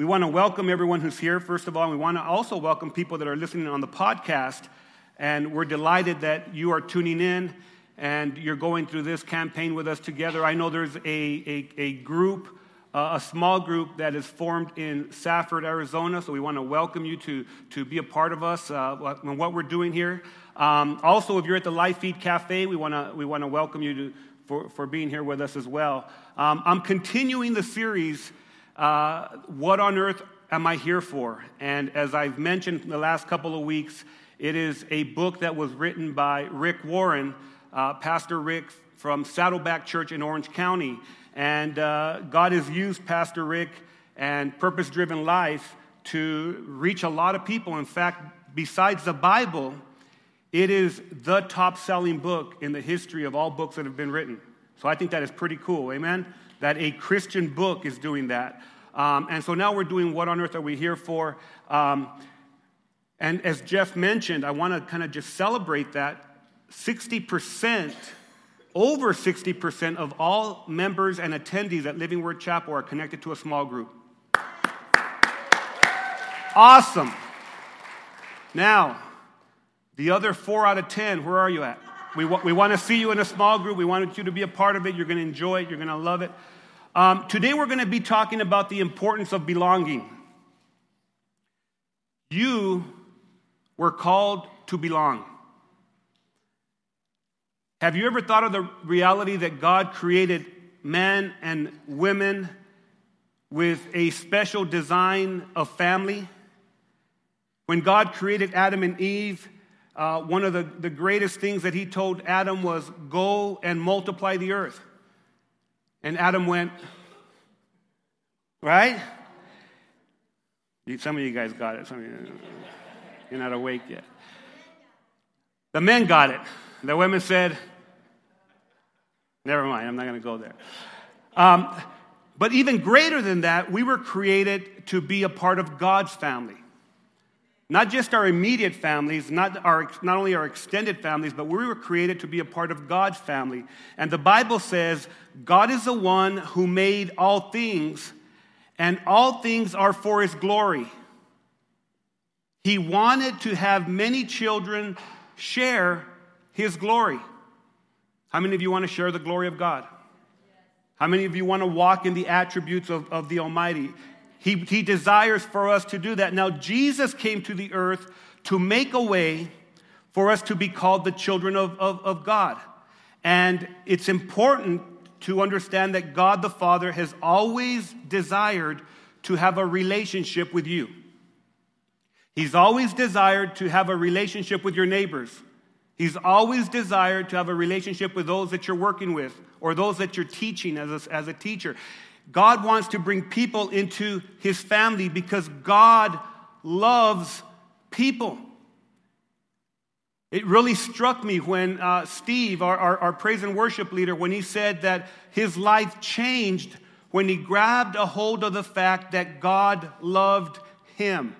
we want to welcome everyone who's here, first of all. We want to also welcome people that are listening on the podcast. And we're delighted that you are tuning in and you're going through this campaign with us together. I know there's a, a, a group, uh, a small group that is formed in Safford, Arizona. So we want to welcome you to, to be a part of us uh, and what we're doing here. Um, also, if you're at the Life Feed Cafe, we want to we want to welcome you to, for, for being here with us as well. Um, I'm continuing the series, uh, What on Earth Am I Here For? And as I've mentioned in the last couple of weeks, it is a book that was written by Rick Warren, uh, Pastor Rick from Saddleback Church in Orange County. And uh, God has used Pastor Rick and Purpose Driven Life to reach a lot of people. In fact, besides the Bible, it is the top selling book in the history of all books that have been written. So I think that is pretty cool, amen? That a Christian book is doing that. Um, and so now we're doing What on Earth Are We Here For? Um, and as Jeff mentioned, I want to kind of just celebrate that 60%, over 60% of all members and attendees at Living Word Chapel are connected to a small group. Awesome. Now, the other four out of 10, where are you at? We, we want to see you in a small group. We want you to be a part of it. You're going to enjoy it. You're going to love it. Um, today, we're going to be talking about the importance of belonging. You were called to belong. Have you ever thought of the reality that God created men and women with a special design of family? When God created Adam and Eve, uh, one of the, the greatest things that he told Adam was, Go and multiply the earth. And Adam went, Right? Some of you guys got it. Some of you, you're not awake yet. The men got it. The women said, Never mind, I'm not going to go there. Um, but even greater than that, we were created to be a part of God's family. Not just our immediate families, not, our, not only our extended families, but we were created to be a part of God's family. And the Bible says God is the one who made all things, and all things are for his glory. He wanted to have many children share his glory. How many of you want to share the glory of God? How many of you want to walk in the attributes of, of the Almighty? He, he desires for us to do that. Now, Jesus came to the earth to make a way for us to be called the children of, of, of God. And it's important to understand that God the Father has always desired to have a relationship with you. He's always desired to have a relationship with your neighbors. He's always desired to have a relationship with those that you're working with or those that you're teaching as a, as a teacher. God wants to bring people into his family because God loves people. It really struck me when uh, Steve, our, our, our praise and worship leader, when he said that his life changed when he grabbed a hold of the fact that God loved him.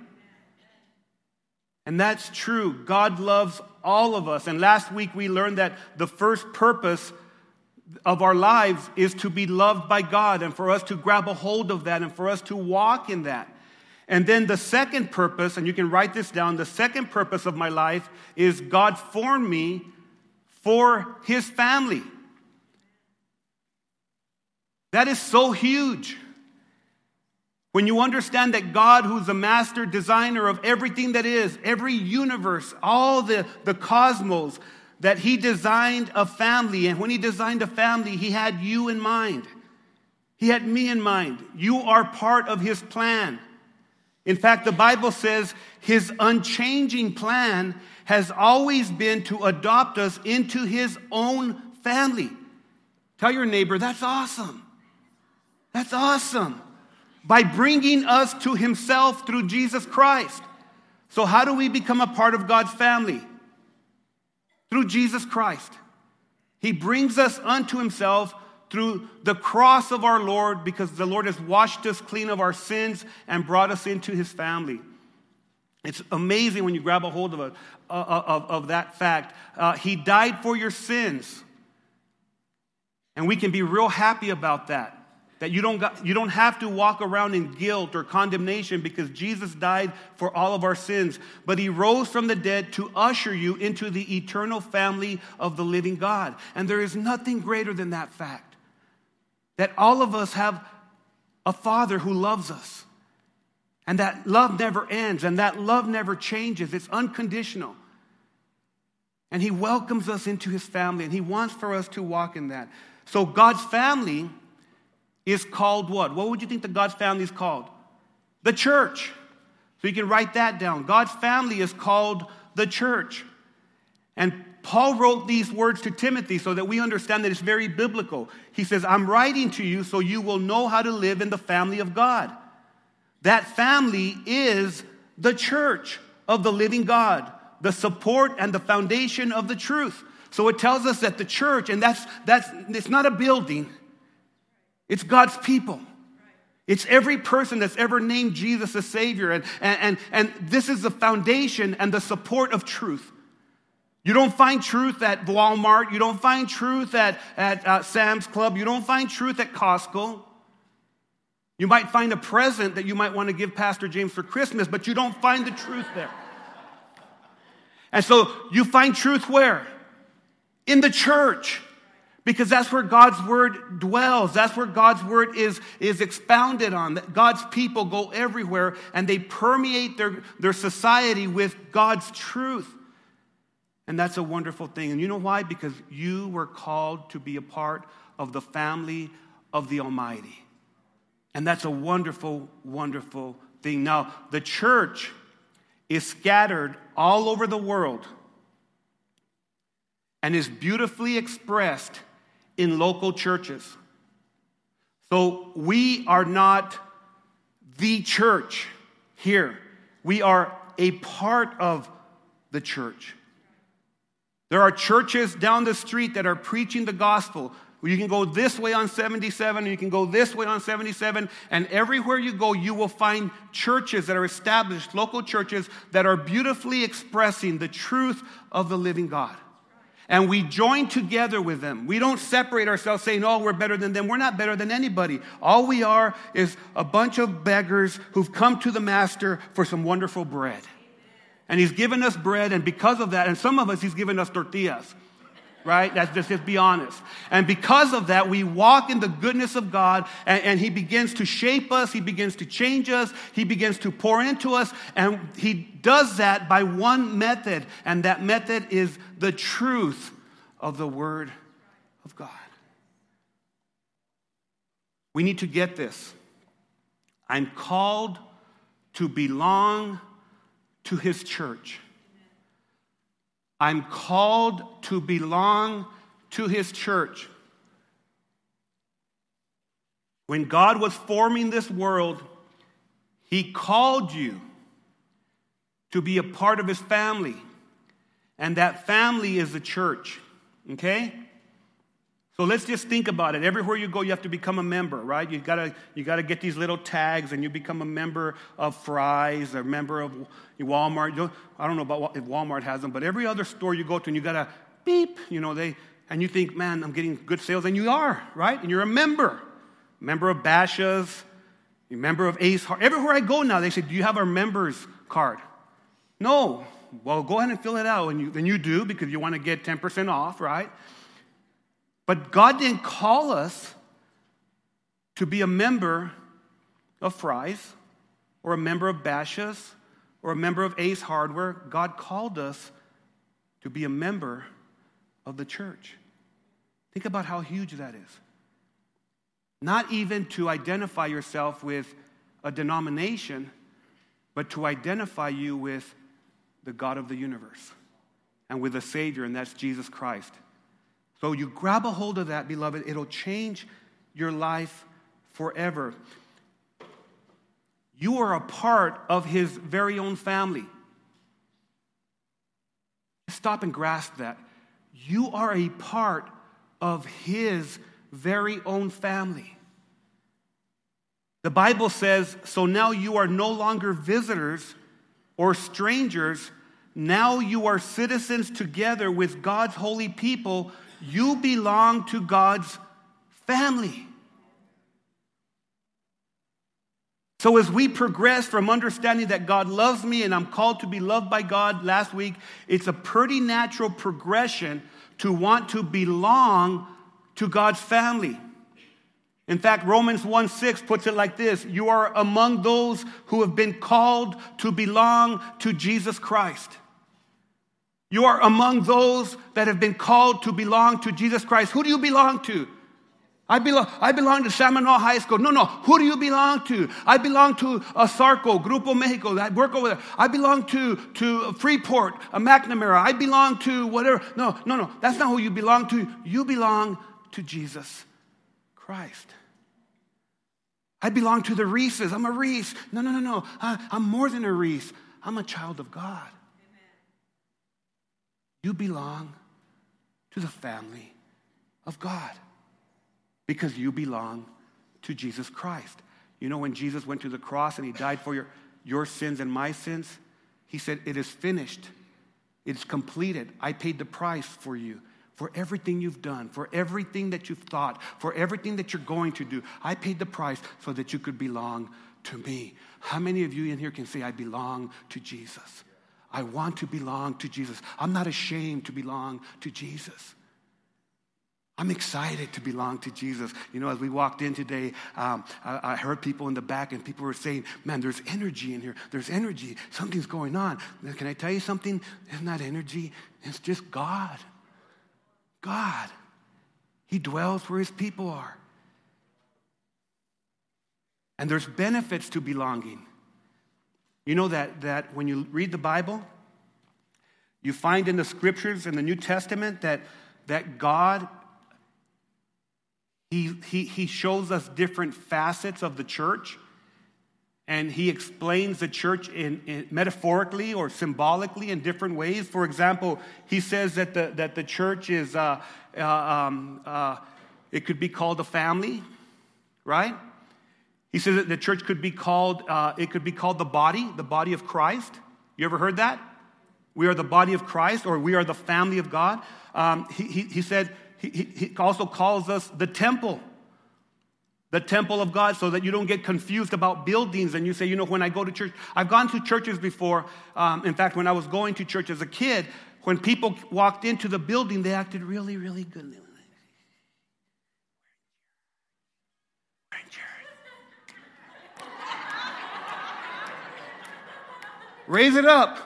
And that's true. God loves all of us. And last week we learned that the first purpose of our lives is to be loved by God and for us to grab a hold of that and for us to walk in that. And then the second purpose, and you can write this down the second purpose of my life is God formed me for his family. That is so huge. When you understand that God, who's the master designer of everything that is, every universe, all the, the cosmos, that he designed a family. And when he designed a family, he had you in mind. He had me in mind. You are part of his plan. In fact, the Bible says his unchanging plan has always been to adopt us into his own family. Tell your neighbor, that's awesome. That's awesome. By bringing us to himself through Jesus Christ. So, how do we become a part of God's family? Through Jesus Christ. He brings us unto Himself through the cross of our Lord because the Lord has washed us clean of our sins and brought us into His family. It's amazing when you grab a hold of, a, of, of that fact. Uh, he died for your sins. And we can be real happy about that. That you don't, got, you don't have to walk around in guilt or condemnation because Jesus died for all of our sins. But he rose from the dead to usher you into the eternal family of the living God. And there is nothing greater than that fact. That all of us have a Father who loves us. And that love never ends, and that love never changes. It's unconditional. And He welcomes us into His family, and He wants for us to walk in that. So, God's family is called what? What would you think the God's family is called? The church. So, you can write that down. God's family is called the church. And Paul wrote these words to Timothy so that we understand that it's very biblical. He says, I'm writing to you so you will know how to live in the family of God. That family is the church of the living God, the support and the foundation of the truth. So it tells us that the church, and that's, that's it's not a building, it's God's people. It's every person that's ever named Jesus as Savior. And, and, and, and this is the foundation and the support of truth. You don't find truth at Walmart. You don't find truth at, at uh, Sam's Club. You don't find truth at Costco. You might find a present that you might want to give Pastor James for Christmas, but you don't find the truth there. And so you find truth where? In the church. Because that's where God's word dwells. That's where God's word is, is expounded on. God's people go everywhere and they permeate their, their society with God's truth. And that's a wonderful thing. And you know why? Because you were called to be a part of the family of the Almighty. And that's a wonderful, wonderful thing. Now, the church is scattered all over the world and is beautifully expressed in local churches. So we are not the church here, we are a part of the church. There are churches down the street that are preaching the gospel. You can go this way on 77, and you can go this way on 77, and everywhere you go, you will find churches that are established, local churches that are beautifully expressing the truth of the living God. And we join together with them. We don't separate ourselves saying, oh, we're better than them. We're not better than anybody. All we are is a bunch of beggars who've come to the Master for some wonderful bread. And He's given us bread, and because of that, and some of us, He's given us tortillas right? That's just, just be honest. And because of that, we walk in the goodness of God, and, and, He begins to shape us, He begins to change us, He begins to pour into us, and He does that by one method, and that method is the truth of the Word of God. We need to get this. I'm called to belong to His church. I'm called to belong to his church. When God was forming this world, he called you to be a part of his family. And that family is the church. Okay? So let's just think about it. Everywhere you go, you have to become a member, right? You gotta, you gotta get these little tags and you become a member of Fry's or a member of Walmart. I don't know about if Walmart has them, but every other store you go to and you gotta beep, you know, they, and you think, man, I'm getting good sales, and you are, right? And you're a member. Member of Bashas, a member of Ace Heart. Everywhere I go now, they say, Do you have our members card? No. Well, go ahead and fill it out. And you, then you do because you want to get 10% off, right? But God didn't call us to be a member of Fry's or a member of Bashas or a member of Ace Hardware. God called us to be a member of the church. Think about how huge that is. Not even to identify yourself with a denomination, but to identify you with the God of the universe and with a Savior, and that's Jesus Christ. So you grab a hold of that, beloved, it'll change your life forever. You are a part of his very own family. stop and grasp that. You are a part of His very own family. The Bible says, So now you are no longer visitors or strangers. Now you are citizens together with God's holy people. You belong to God's family. So, as we progress from understanding that God loves me and I'm called to be loved by God last week, it's a pretty natural progression to want to belong to God's family. In fact, Romans 1 6 puts it like this You are among those who have been called to belong to Jesus Christ. You are among those that have been called to belong to Jesus Christ. Who do you belong to? I belong, I belong to San Manuel High School. No, no. Who do you belong to? I belong to Asarco, Grupo Mexico. I work over there. I belong to, to Freeport, a McMoRan. I belong to whatever. No, no, no. That's not who you belong to. You belong to Jesus Christ. I belong to the Reeses. I'm a Reese. No, no, no, no. I, I'm more than a Reese. I'm a child of God. You belong to the family of God because you belong to Jesus Christ. You know, when Jesus went to the cross and he died for your, your sins and my sins, he said, It is finished. It's completed. I paid the price for you for everything you've done, for everything that you've thought, for everything that you're going to do. I paid the price so that you could belong to me. How many of you in here can say, I belong to Jesus? I want to belong to Jesus. I'm not ashamed to belong to Jesus. I'm excited to belong to Jesus. You know, as we walked in today, um, I, I, heard people in the back, and people were saying, Man, there's energy in here. There's energy. Something's going on. Can I tell you something? It's not energy, it's just God. God. He dwells where his people are. And there's benefits to belonging. You know that, that when you read the Bible, you find in the scriptures in the New Testament that, that God, he, he, he shows us different facets of the church and he explains the church in, in, metaphorically or symbolically in different ways. For example, he says that the, that the church is, uh, uh, um, uh, it could be called a family, right? He says that the church could be called, uh, it could be called the body, the body of Christ. You ever heard that? We are the body of Christ, or we are the family of God. Um, he, he, he said, he, he also calls us the temple the temple of God so that you don't get confused about buildings and you say, you know, when I go to church, I've gone to churches before. Um, in fact, when I was going to church as a kid, when people walked into the building, they acted really, really good. Raise it up.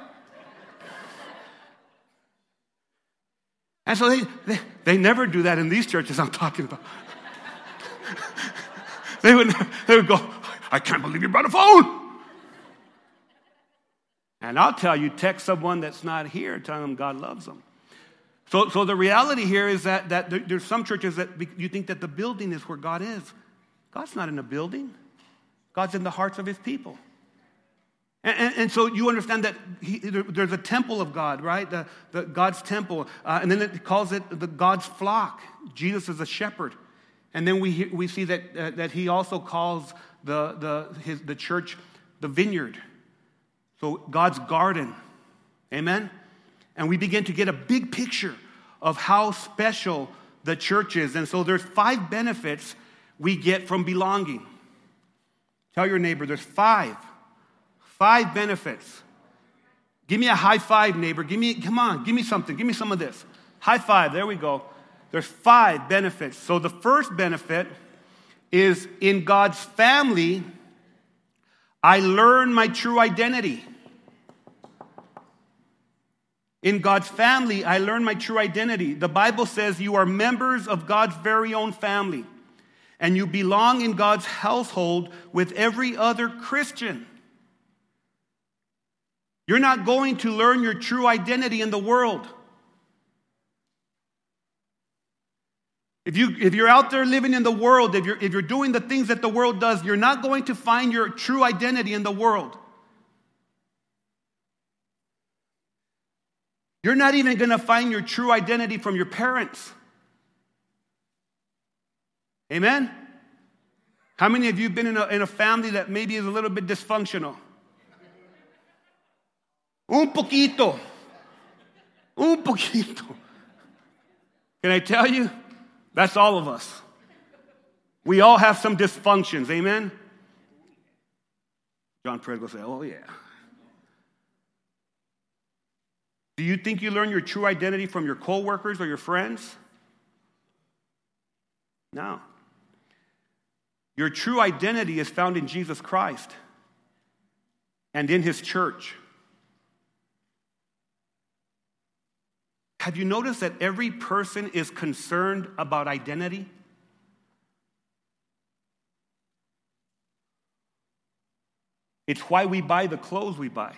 And so they, they, they never do that in these churches I'm talking about. They would, they would go, I can't believe you brought a phone. And I'll tell you, text someone that's not here, tell them God loves them. So, so the reality here is that, that there, there's some churches that you think that the building is where God is. God's not in a building. God's in the hearts of his people. And, and, and so you understand that he, there's a temple of God, right? The, the God's temple. Uh, and then it calls it the God's flock. Jesus is a shepherd. And then we, we see that, uh, that he also calls the, the, his, the church the vineyard. So God's garden. Amen? And we begin to get a big picture of how special the church is. And so there's five benefits we get from belonging. Tell your neighbor there's five. Five benefits. Give me a high five, neighbor. Give me, come on, give me something. Give me some of this. High five. There we go. There's five benefits. So the first benefit is in God's family, I learn my true identity. In God's family, I learn my true identity. The Bible says you are members of God's very own family, and you belong in God's household with every other Christian. You're not going to learn your true identity in the world. If, you, if you're out there living in the world, if you're, if you're doing the things that the world does, you're not going to find your true identity in the world. You're not even going to find your true identity from your parents. Amen? How many of you have been in a, in a family that maybe is a little bit dysfunctional? Un poquito. Un poquito. Can I tell you? That's all of us. We all have some dysfunctions. Amen? John Fred will say, Oh, yeah. Do you think you learn your true identity from your coworkers or your friends? No. Your true identity is found in Jesus Christ and in his church. Have you noticed that every person is concerned about identity? It's why we buy the clothes we buy.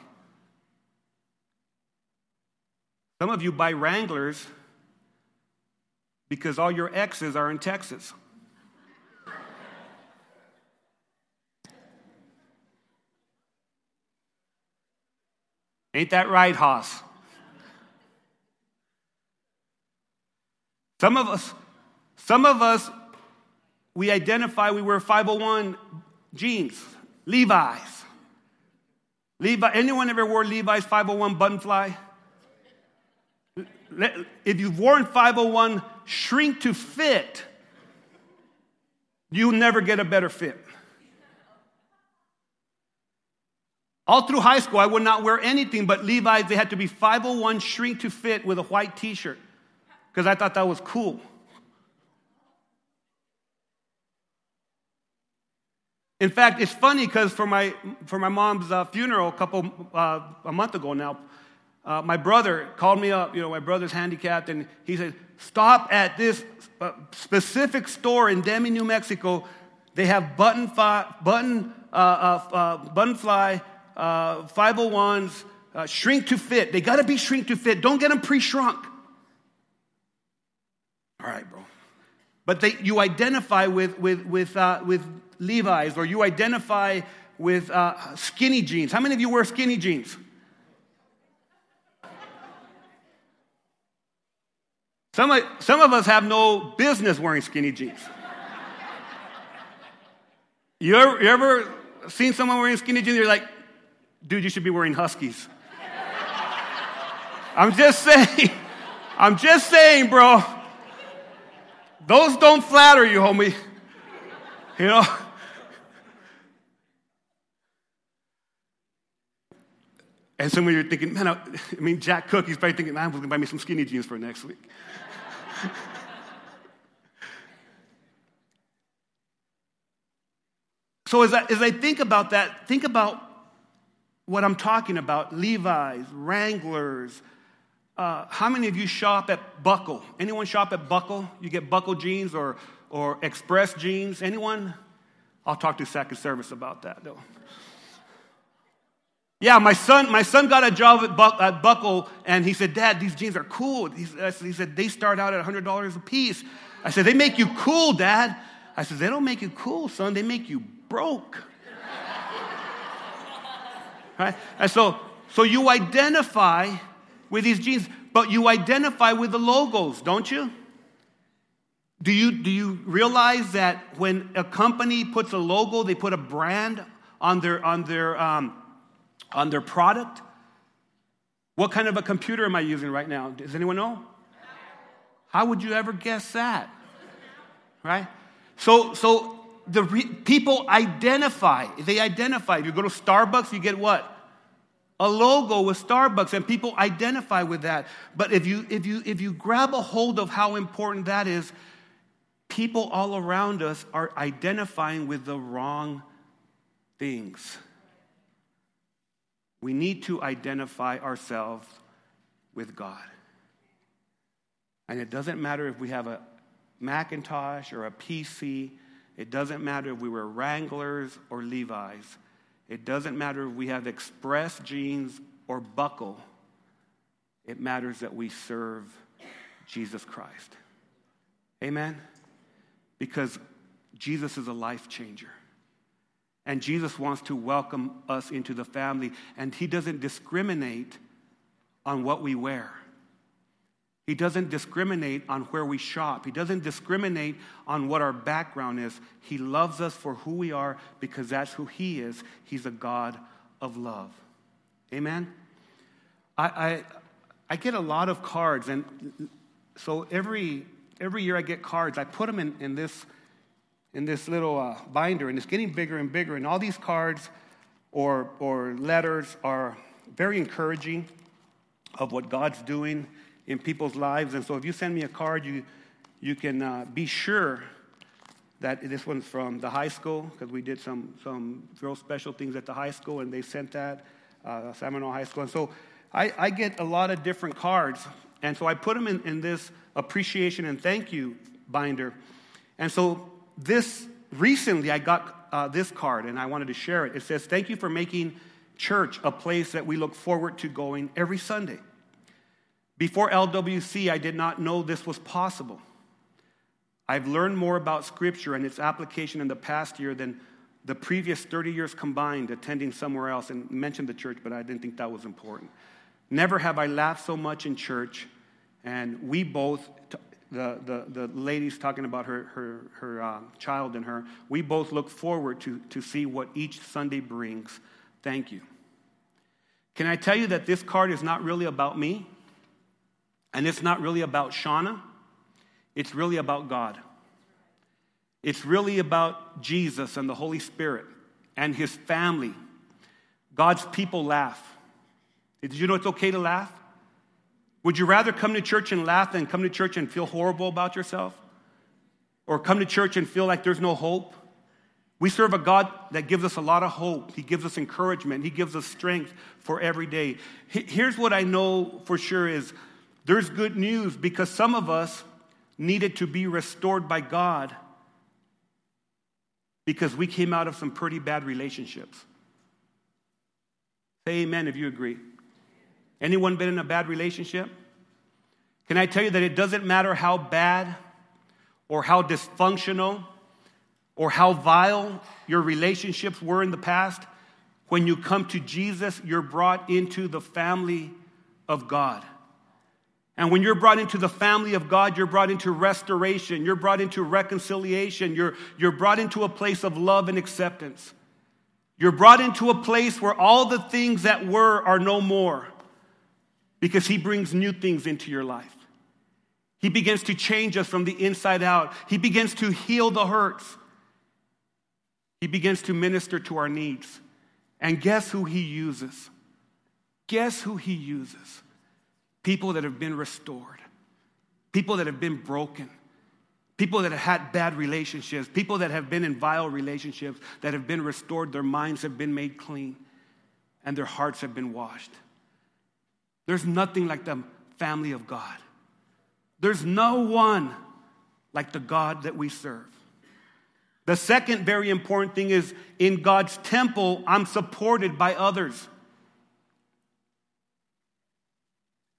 Some of you buy Wranglers because all your exes are in Texas. Ain't that right, Haas? Some of us, some of us, we identify we wear 501 jeans, Levi's. Levi, anyone ever wore Levi's 501 button fly? If you've worn 501 shrink to fit, you'll never get a better fit. All through high school, I would not wear anything but Levi's. They had to be 501 shrink to fit with a white t shirt because I thought that was cool. In fact, it's funny because for my, for my mom's uh, funeral a couple, uh, a month ago now, uh, my brother called me up. You know, my brother's handicapped, and he said, Stop at this uh, specific store in Deming, New Mexico. They have button, fi- button, uh, uh, button fly 501s, shrink to fit. They got to be shrink to fit. Don't get them pre shrunk. All right, bro. But they, you identify with, with, with, uh, with Levi's or you identify with uh, skinny jeans. How many of you wear skinny jeans? Some of, some of us have no business wearing skinny jeans. You ever, you ever seen someone wearing skinny jeans? You're like, dude, you should be wearing Huskies. I'm just saying. I'm just saying, bro. Those don't flatter you, homie. You know? And some of you are thinking, man, I, I mean, Jack Cook, he's probably thinking, man, I'm going to buy me some skinny jeans for next week. so as I, as I think about that, think about what I'm talking about Levi's, Wranglers, uh, how many of you shop at Buckle? Anyone shop at Buckle? You get Buckle jeans or, or Express jeans? Anyone? I'll talk to second service about that though. Yeah, my son, my son got a job at, Buck, at Buckle, and he said, Dad, these jeans are cool. He, he said, they start out at $100 a piece. I said, they make you cool, Dad. I said, they don't make you cool, son. They make you broke. right? And so, so you identify with these jeans, but you identify with the logos, don't you? Do you, do you realize that when a company puts a logo, they put a brand on their, on their, um, on their product? What kind of a computer am I using right now? Does anyone know? How would you ever guess that? Right? So, so the re- people identify. They identify. If you go to Starbucks, you get what? A logo with Starbucks and people identify with that. But if you, if you, if you grab a hold of how important that is, people all around us are identifying with the wrong things. We need to identify ourselves with God. And it doesn't matter if we have a Macintosh or a PC, it doesn't matter if we were Wranglers or Levi's. It doesn't matter if we have express jeans or buckle. It matters that we serve Jesus Christ. Amen? Because Jesus is a life changer. And Jesus wants to welcome us into the family. And he doesn't discriminate on what we wear. He doesn't discriminate on where we shop. He doesn't discriminate on what our background is. He loves us for who we are because that's who He is. He's a God of love. Amen? I, I, I get a lot of cards, and so every, every year I get cards. I put them in, in, this, in this little uh, binder, and it's getting bigger and bigger. And all these cards or, or letters are very encouraging of what God's doing in people's lives. And so if you send me a card, you, you can uh, be sure that this one's from the high school because we did some, some real special things at the high school and they sent that, uh, San Manuel High School. And so I, I, get a lot of different cards. And so I put them in, in this appreciation and thank you binder. And so this recently I got uh, this card and I wanted to share it. It says, Thank you for making church a place that we look forward to going every Sunday. Before LWC, I did not know this was possible. I've learned more about Scripture and its application in the past year than the previous 30 years combined attending somewhere else and mentioned the church, but I didn't think that was important. Never have I laughed so much in church, and we both, the, the, the ladies talking about her, her, her uh, child and her, we both look forward to, to see what each Sunday brings. Thank you. Can I tell you that this card is not really about me? And it's not really about Shauna, it's really about God. It's really about Jesus and the Holy Spirit and his family. God's people laugh. Did you know it's okay to laugh? Would you rather come to church and laugh than come to church and feel horrible about yourself? Or come to church and feel like there's no hope? We serve a God that gives us a lot of hope. He gives us encouragement. He gives us strength for every day. Here's what I know for sure is there's good news because some of us needed to be restored by God because we came out of some pretty bad relationships. Say amen if you agree. Anyone been in a bad relationship? Can I tell you that it doesn't matter how bad or how dysfunctional or how vile your relationships were in the past? When you come to Jesus, you're brought into the family of God. And when you're brought into the family of God, you're brought into restoration, you're brought into reconciliation, you're, you're brought into a place of love and acceptance. You're brought into a place where all the things that were are no more because He brings new things into your life. He begins to change us from the inside out, He begins to heal the hurts, He begins to minister to our needs. And guess who He uses? Guess who He uses? People that have been restored, people that have been broken, people that have had bad relationships, people that have been in vile relationships, that have been restored, their minds have been made clean, and their hearts have been washed. There's nothing like the family of God. There's no one like the God that we serve. The second very important thing is in God's temple, I'm supported by others.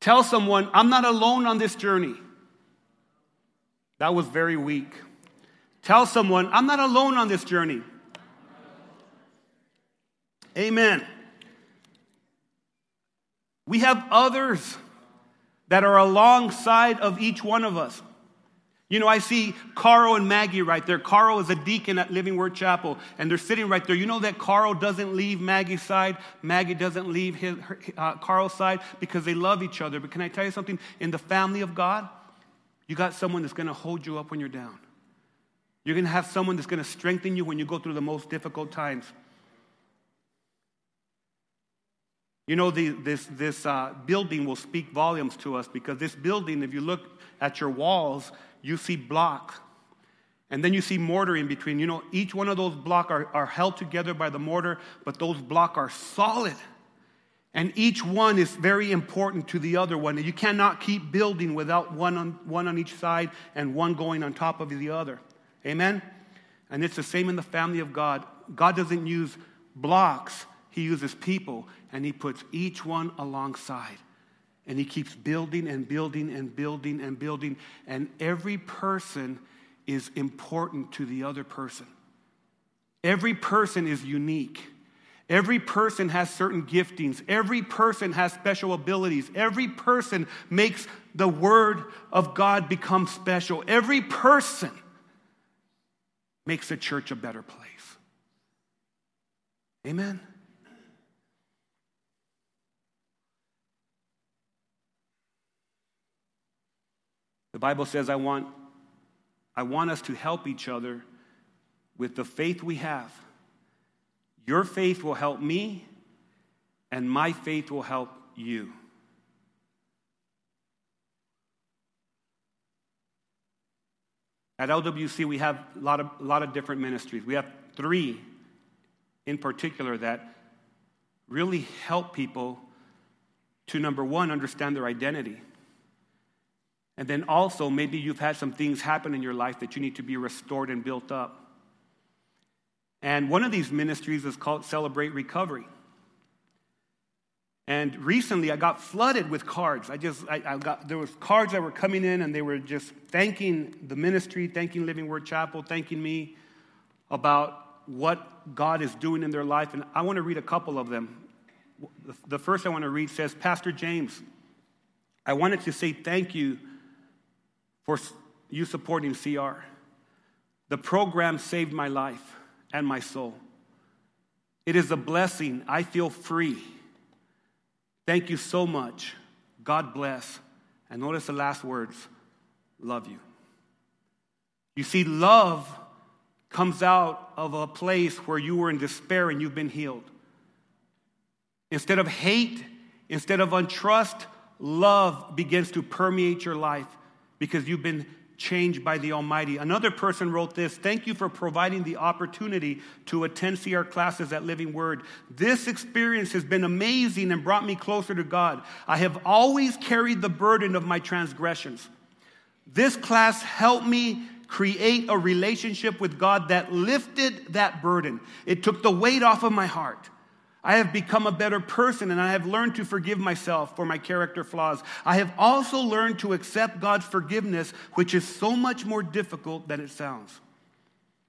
Tell someone, I'm not alone on this journey. That was very weak. Tell someone, I'm not alone on this journey. Amen. We have others that are alongside of each one of us. You know, I see Carl and Maggie right there. Carl is a deacon at Living Word Chapel, and they're sitting right there. You know that Carl doesn't leave Maggie's side, Maggie doesn't leave his, her, uh, Carl's side because they love each other. But can I tell you something? In the family of God, you got someone that's going to hold you up when you're down. You're going to have someone that's going to strengthen you when you go through the most difficult times. You know, the, this, this uh, building will speak volumes to us because this building, if you look at your walls, you see block. And then you see mortar in between. You know, each one of those blocks are, are held together by the mortar, but those blocks are solid. And each one is very important to the other one. You cannot keep building without one on, one on each side and one going on top of the other. Amen? And it's the same in the family of God. God doesn't use blocks, He uses people, and He puts each one alongside. And he keeps building and building and building and building. And every person is important to the other person. Every person is unique. Every person has certain giftings. Every person has special abilities. Every person makes the Word of God become special. Every person makes the church a better place. Amen? The Bible says, I want, I want us to help each other with the faith we have. Your faith will help me, and my faith will help you. At LWC, we have a lot of, a lot of different ministries. We have three in particular that really help people to, number one, understand their identity. And then also, maybe you've had some things happen in your life that you need to be restored and built up. And one of these ministries is called Celebrate Recovery. And recently I got flooded with cards. I just, I, I, got, there was cards that were coming in and they were just thanking the ministry, thanking Living Word Chapel, thanking me about what God is doing in their life. And I want to read a couple of them. The first I want to read says, Pastor James, I wanted to say thank you for you supporting CR. The program saved my life and my soul. It is a blessing. I feel free. Thank you so much. God bless. And notice the last words love you. You see, love comes out of a place where you were in despair and you've been healed. Instead of hate, instead of untrust, love begins to permeate your life because you've been changed by the Almighty. Another person wrote this Thank you for providing the opportunity to attend CR classes at Living Word. This experience has been amazing and brought me closer to God. I have always carried the burden of my transgressions. This class helped me create a relationship with God that lifted that burden. It took the weight off of my heart. I have become a better person and I have learned to forgive myself for my character flaws. I have also learned to accept God's forgiveness, which is so much more difficult than it sounds.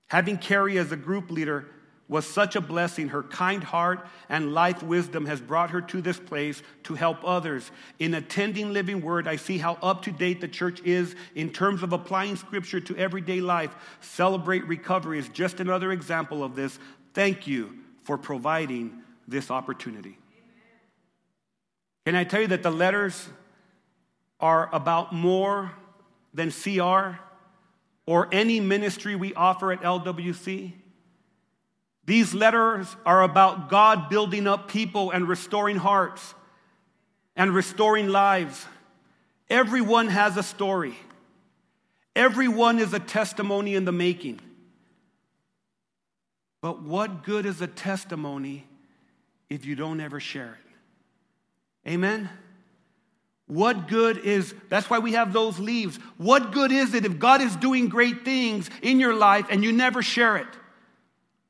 Having Carrie as a group leader was such a blessing. Her kind heart and life wisdom has brought her to this place to help others. In attending Living Word, I see how up to date the church is in terms of applying scripture to everyday life. Celebrate Recovery is just another example of this. Thank you for providing this opportunity. Can I tell you that the letters are about more than CR or any ministry we offer at LWC? These letters are about God building up people and restoring hearts and restoring lives. Everyone has a story. Everyone is a testimony in the making. But what good is a testimony if you don't ever share it. Amen? What good is, that's why we have those leaves. What good is it if God is doing great things in your life and you never share it?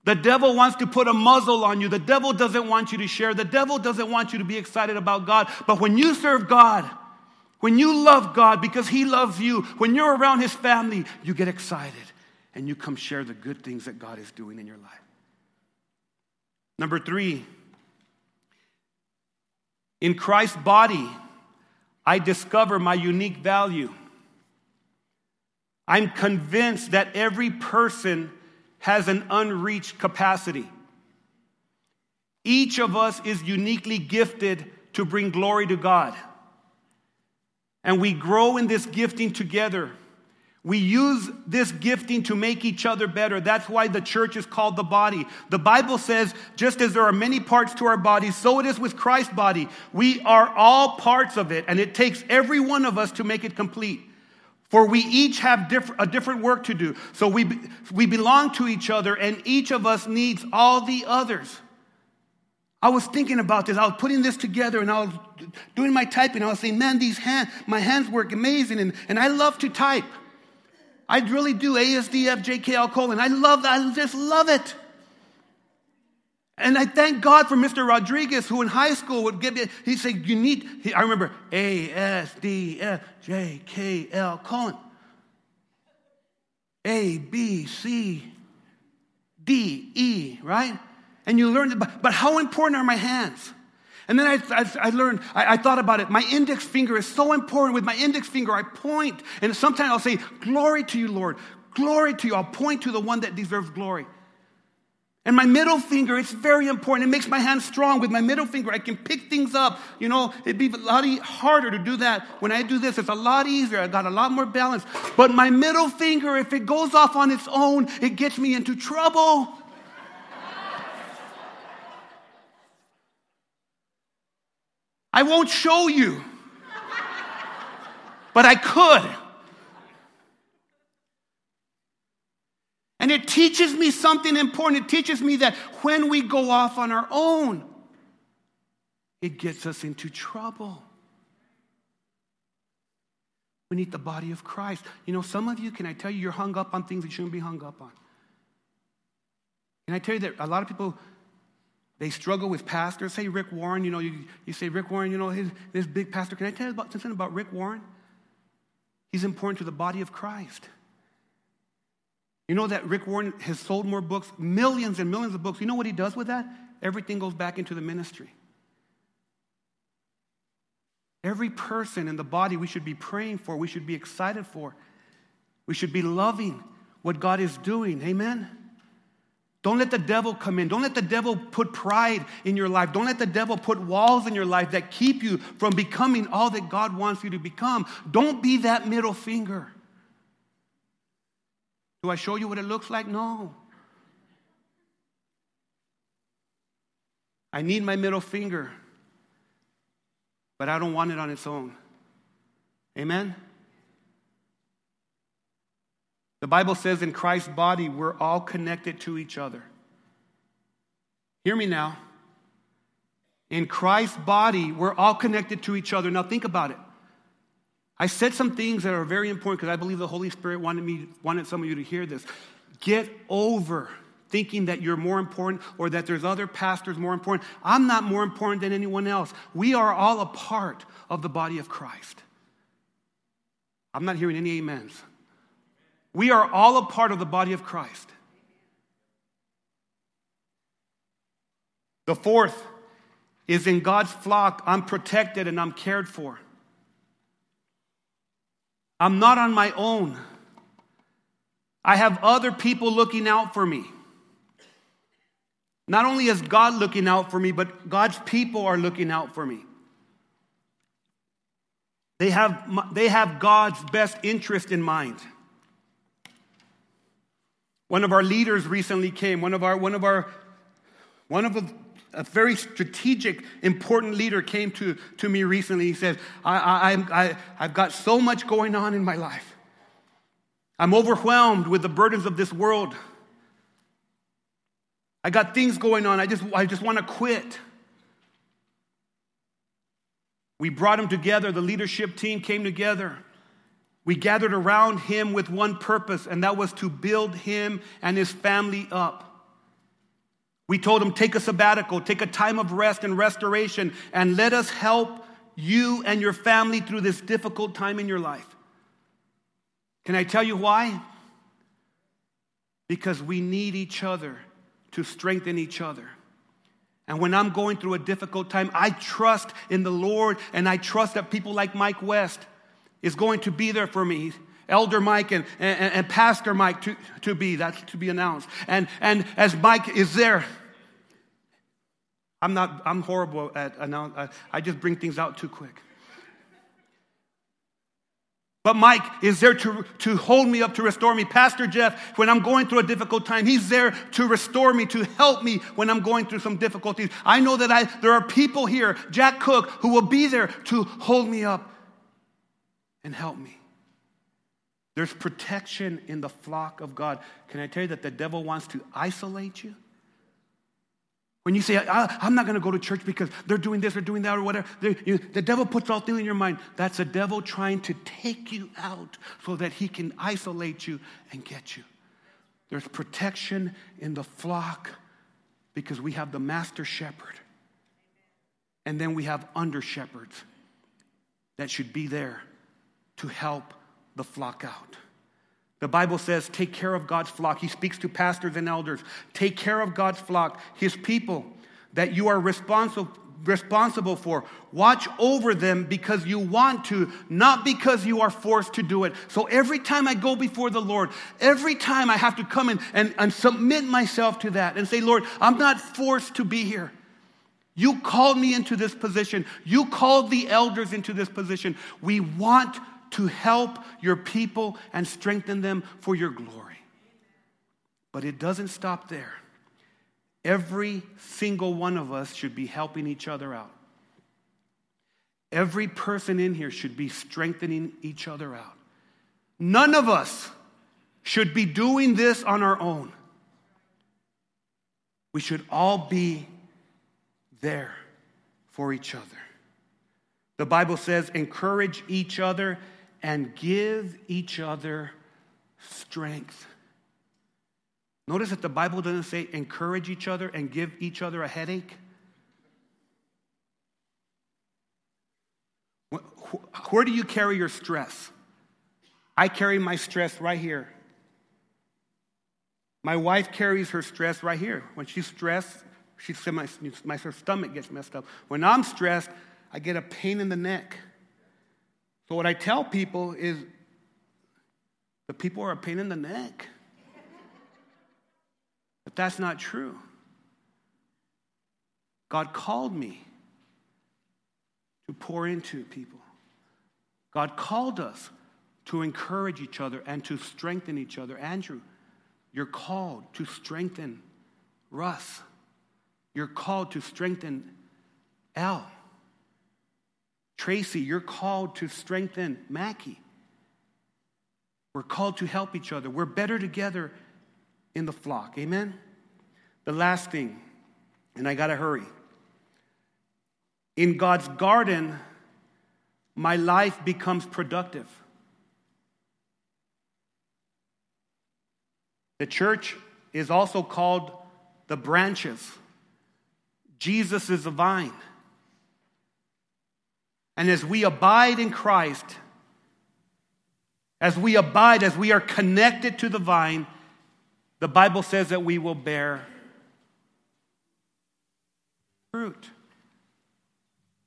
The devil wants to put a muzzle on you. The devil doesn't want you to share. The devil doesn't want you to be excited about God. But when you serve God, when you love God because He loves you, when you're around His family, you get excited and you come share the good things that God is doing in your life. Number three, in Christ's body, I discover my unique value. I'm convinced that every person has an unreached capacity. Each of us is uniquely gifted to bring glory to God. And we grow in this gifting together. We use this gifting to make each other better. That's why the church is called the body. The Bible says, just as there are many parts to our body, so it is with Christ's body. We are all parts of it, and it takes every one of us to make it complete. For we each have diff- a different work to do. So we, we belong to each other, and each of us needs all the others. I was thinking about this. I was putting this together and I was doing my typing. I was saying, man, these hands, my hands work amazing. And, and I love to type. I really do. ASDF, JKL colon. I love that. I just love it. And I thank God for Mr. Rodriguez, who in high school would give me, he'd say, You need, he, I remember A, S, D, F, J, K, L, colon. A, B, C, D, E, right? And you learn, but, but how important are my hands? And then I, I, I learned, I, I, thought about it. My index finger is so important. With my index finger, I point, and sometimes I'll say, Glory to you, Lord. Glory to you. I'll point to the one that deserves glory. And my middle finger, it's very important. It makes my hand strong. With my middle finger, I can pick things up. You know, it'd be a lot harder to do that. When I do this, it's a lot easier. I got a lot more balance. But my middle finger, if it goes off on its own, it gets me into trouble. I won't show you, but I could. And it teaches me something important. It teaches me that when we go off on our own, it gets us into trouble. We need the body of Christ. You know, some of you, can I tell you, you're hung up on things you shouldn't be hung up on. Can I tell you that a lot of people they struggle with pastors. Say Rick Warren, you know, you, you say Rick Warren, you know, his, this big pastor. Can I tell you about, something about Rick Warren? He's important to the body of Christ. You know that Rick Warren has sold more books, millions and millions of books. You know what he does with that? Everything goes back into the ministry. Every person in the body we should be praying for, we should be excited for, we should be loving what God is doing. Amen? Don't let the devil come in. Don't let the devil put pride in your life. Don't let the devil put walls in your life that keep you from becoming all that God wants you to become. Don't be that middle finger. Do I show you what it looks like? No. I need my middle finger, but I don't want it on its own. Amen? The Bible says in Christ's body, we're all connected to each other. Hear me now. In Christ's body, we're all connected to each other. Now, think about it. I said some things that are very important because I believe the Holy Spirit wanted me, wanted some of you to hear this. Get over thinking that you're more important or that there's other pastors more important. I'm not more important than anyone else. We are all a part of the body of Christ. I'm not hearing any amens. We are all a part of the body of Christ. The fourth is in God's flock, I'm protected and I'm cared for. I'm not on my own. I have other people looking out for me. Not only is God looking out for me, but God's people are looking out for me. They have, they have God's best interest in mind. One of our leaders recently came, one of our, one of our, one of a, a very strategic, important leader came to, to me recently. He said, I, I, I, I've got so much going on in my life. I'm overwhelmed with the burdens of this world. I got things going on. I just, I just want to quit. We brought him together. The leadership team came together. We gathered around him with one purpose, and that was to build him and his family up. We told him, take a sabbatical, take a time of rest and restoration, and let us help you and your family through this difficult time in your life. Can I tell you why? Because we need each other to strengthen each other. And when I'm going through a difficult time, I trust in the Lord and I trust that people like Mike West is going to be there for me. Elder Mike and, and, and, Pastor Mike to, to be, that's to be announced. And, and as Mike is there, I'm not, I'm horrible at announce, I just bring things out too quick. But Mike is there to, to hold me up, to restore me. Pastor Jeff, when I'm going through a difficult time, he's there to restore me, to help me when I'm going through some difficulties. I know that I, there are people here, Jack Cook, who will be there to hold me up and help me. There's protection in the flock of God. Can I tell you that the devil wants to isolate you? When you say, I'm not going to go to church because they're doing this or doing that or whatever, you, the devil puts all things in your mind. That's the devil trying to take you out so that he can isolate you and get you. There's protection in the flock because we have the master shepherd. And then we have under shepherds that should be there to help the flock out. The Bible says, take care of God's flock. He speaks to pastors and elders. Take care of God's flock, his people that you are responsible, responsible for. Watch over them because you want to, not because you are forced to do it. So every time I go before the Lord, every time I have to come in and, and submit myself to that and say, Lord, I'm not forced to be here. You called me into this position. You called the elders into this position. We want to help your people and strengthen them for your glory. But it doesn't stop there. Every single one of us should be helping each other out. Every person in here should be strengthening each other out. None of us should be doing this on our own. We should all be there for each other. The Bible says, encourage each other and give each other strength. Notice that the Bible doesn't say encourage each other and give each other a headache. Where do you carry your stress? I carry my stress right here. My wife carries her stress right here. When she's stressed, she said my, my her stomach gets messed up. When I'm stressed, I get a pain in the neck. So what I tell people is the people are a pain in the neck. But that's not true. God called me to pour into people. God called us to encourage each other and to strengthen each other. Andrew, you're called to strengthen Russ. You're called to strengthen Al. Tracy, you're called to strengthen Mackie. We're called to help each other. We're better together in the flock. Amen? The last thing, and I got to hurry. In God's garden, my life becomes productive. The church is also called the branches. Jesus is the vine. And as we abide in Christ, as we abide, as we are connected to the vine, the Bible says that we will bear fruit.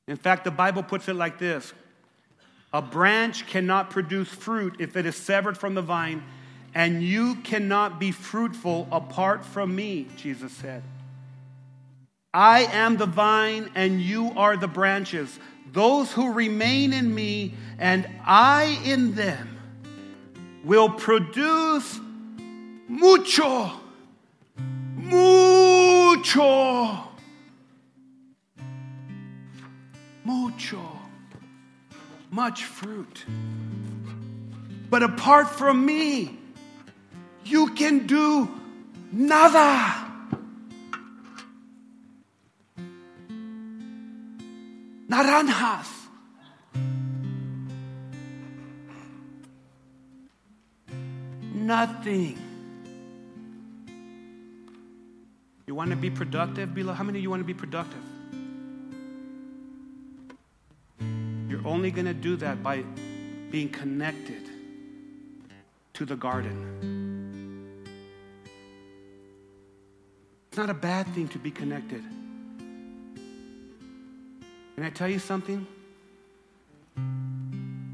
In fact, the Bible puts it like this A branch cannot produce fruit if it is severed from the vine, and you cannot be fruitful apart from me, Jesus said. I am the vine, and you are the branches. Those who remain in me and I in them will produce mucho, mucho, mucho, much fruit. But apart from me, you can do nada. Naranjas. Nothing. You want to be productive? Below, how many of you want to be productive? You're only going to do that by being connected to the garden. It's not a bad thing to be connected. Can I tell you something?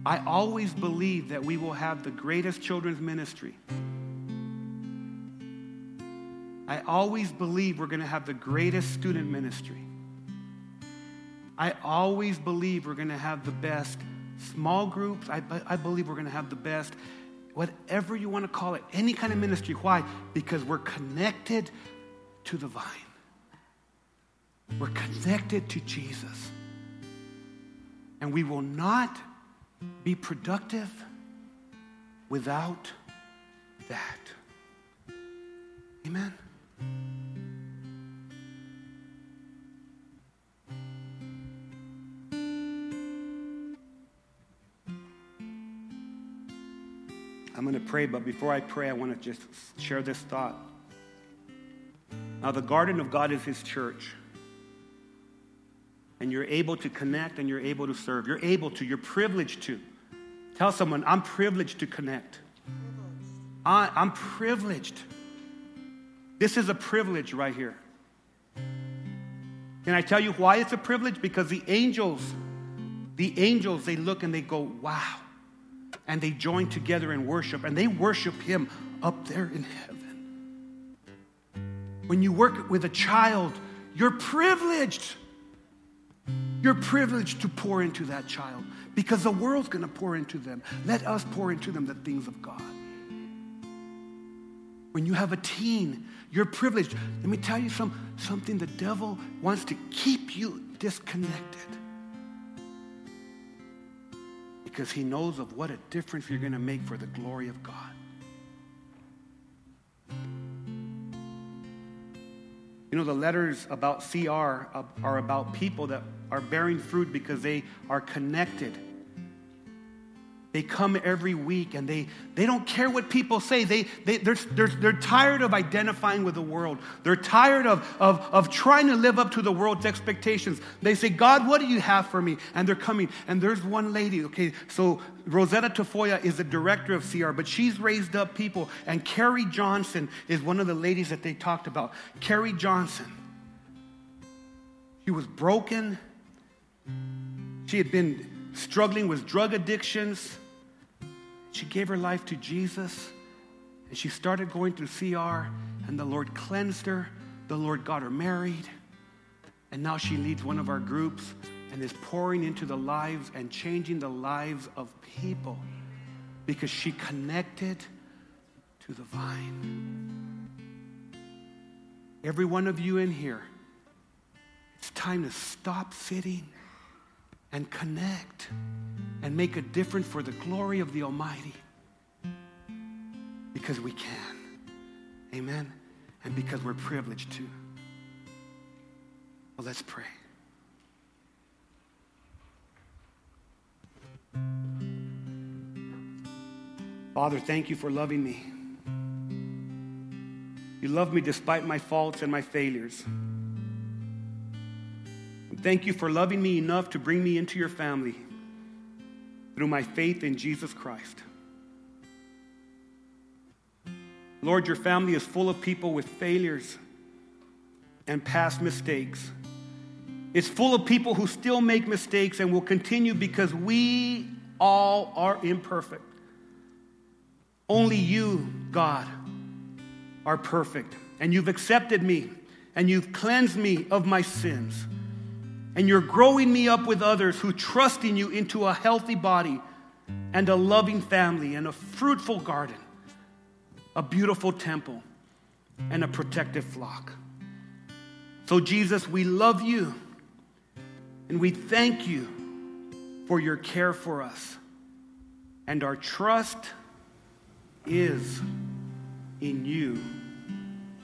I always believe that we will have the greatest children's ministry. I always believe we're going to have the greatest student ministry. I always believe we're going to have the best small groups. I, I believe we're going to have the best, whatever you want to call it, any kind of ministry. Why? Because we're connected to the vine, we're connected to Jesus. And we will not be productive without that. Amen. I'm going to pray, but before I pray, I want to just share this thought. Now, the garden of God is His church and you're able to connect and you're able to serve. You're able to, you're privileged to. Tell someone, I'm privileged to connect. I, I'm privileged. This is a privilege right here. Can I tell you why it's a privilege? Because the angels, the angels, they look and they go, wow. And they join together in worship and they worship Him up there in heaven. When you work with a child, you're privileged. You're privileged to pour into that child because the world's going to pour into them. Let us pour into them the things of God. When you have a teen, you're privileged. Let me tell you some, something the devil wants to keep you disconnected because he knows of what a difference you're going to make for the glory of God. You know, the letters about CR are about people that are bearing fruit because they are connected they come every week and they, they don't care what people say. They, they, they're, they're, they're tired of identifying with the world. They're tired of, of, of trying to live up to the world's expectations. They say, God, what do you have for me? And they're coming. And there's one lady, okay, so Rosetta Tafoya is the director of CR, but she's raised up people. And Carrie Johnson is one of the ladies that they talked about. Carrie Johnson. She was broken. She had been struggling with drug addictions. She gave her life to Jesus and she started going through CR, and the Lord cleansed her. The Lord got her married. And now she leads one of our groups and is pouring into the lives and changing the lives of people because she connected to the vine. Every one of you in here, it's time to stop sitting and connect and make a difference for the glory of the Almighty. Because we can. Amen. And because we're privileged to. Well, let's pray. Father, thank you for loving me. You love me despite my faults and my failures. Thank you for loving me enough to bring me into your family through my faith in Jesus Christ. Lord, your family is full of people with failures and past mistakes. It's full of people who still make mistakes and will continue because we all are imperfect. Only you, God, are perfect. And you've accepted me and you've cleansed me of my sins and you're growing me up with others who trust in you into a healthy body and a loving family and a fruitful garden, a beautiful temple, and a protective flock. So, Jesus, we love you and we thank you for your care for us. And our trust is in you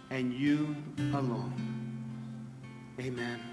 and you alone. Amen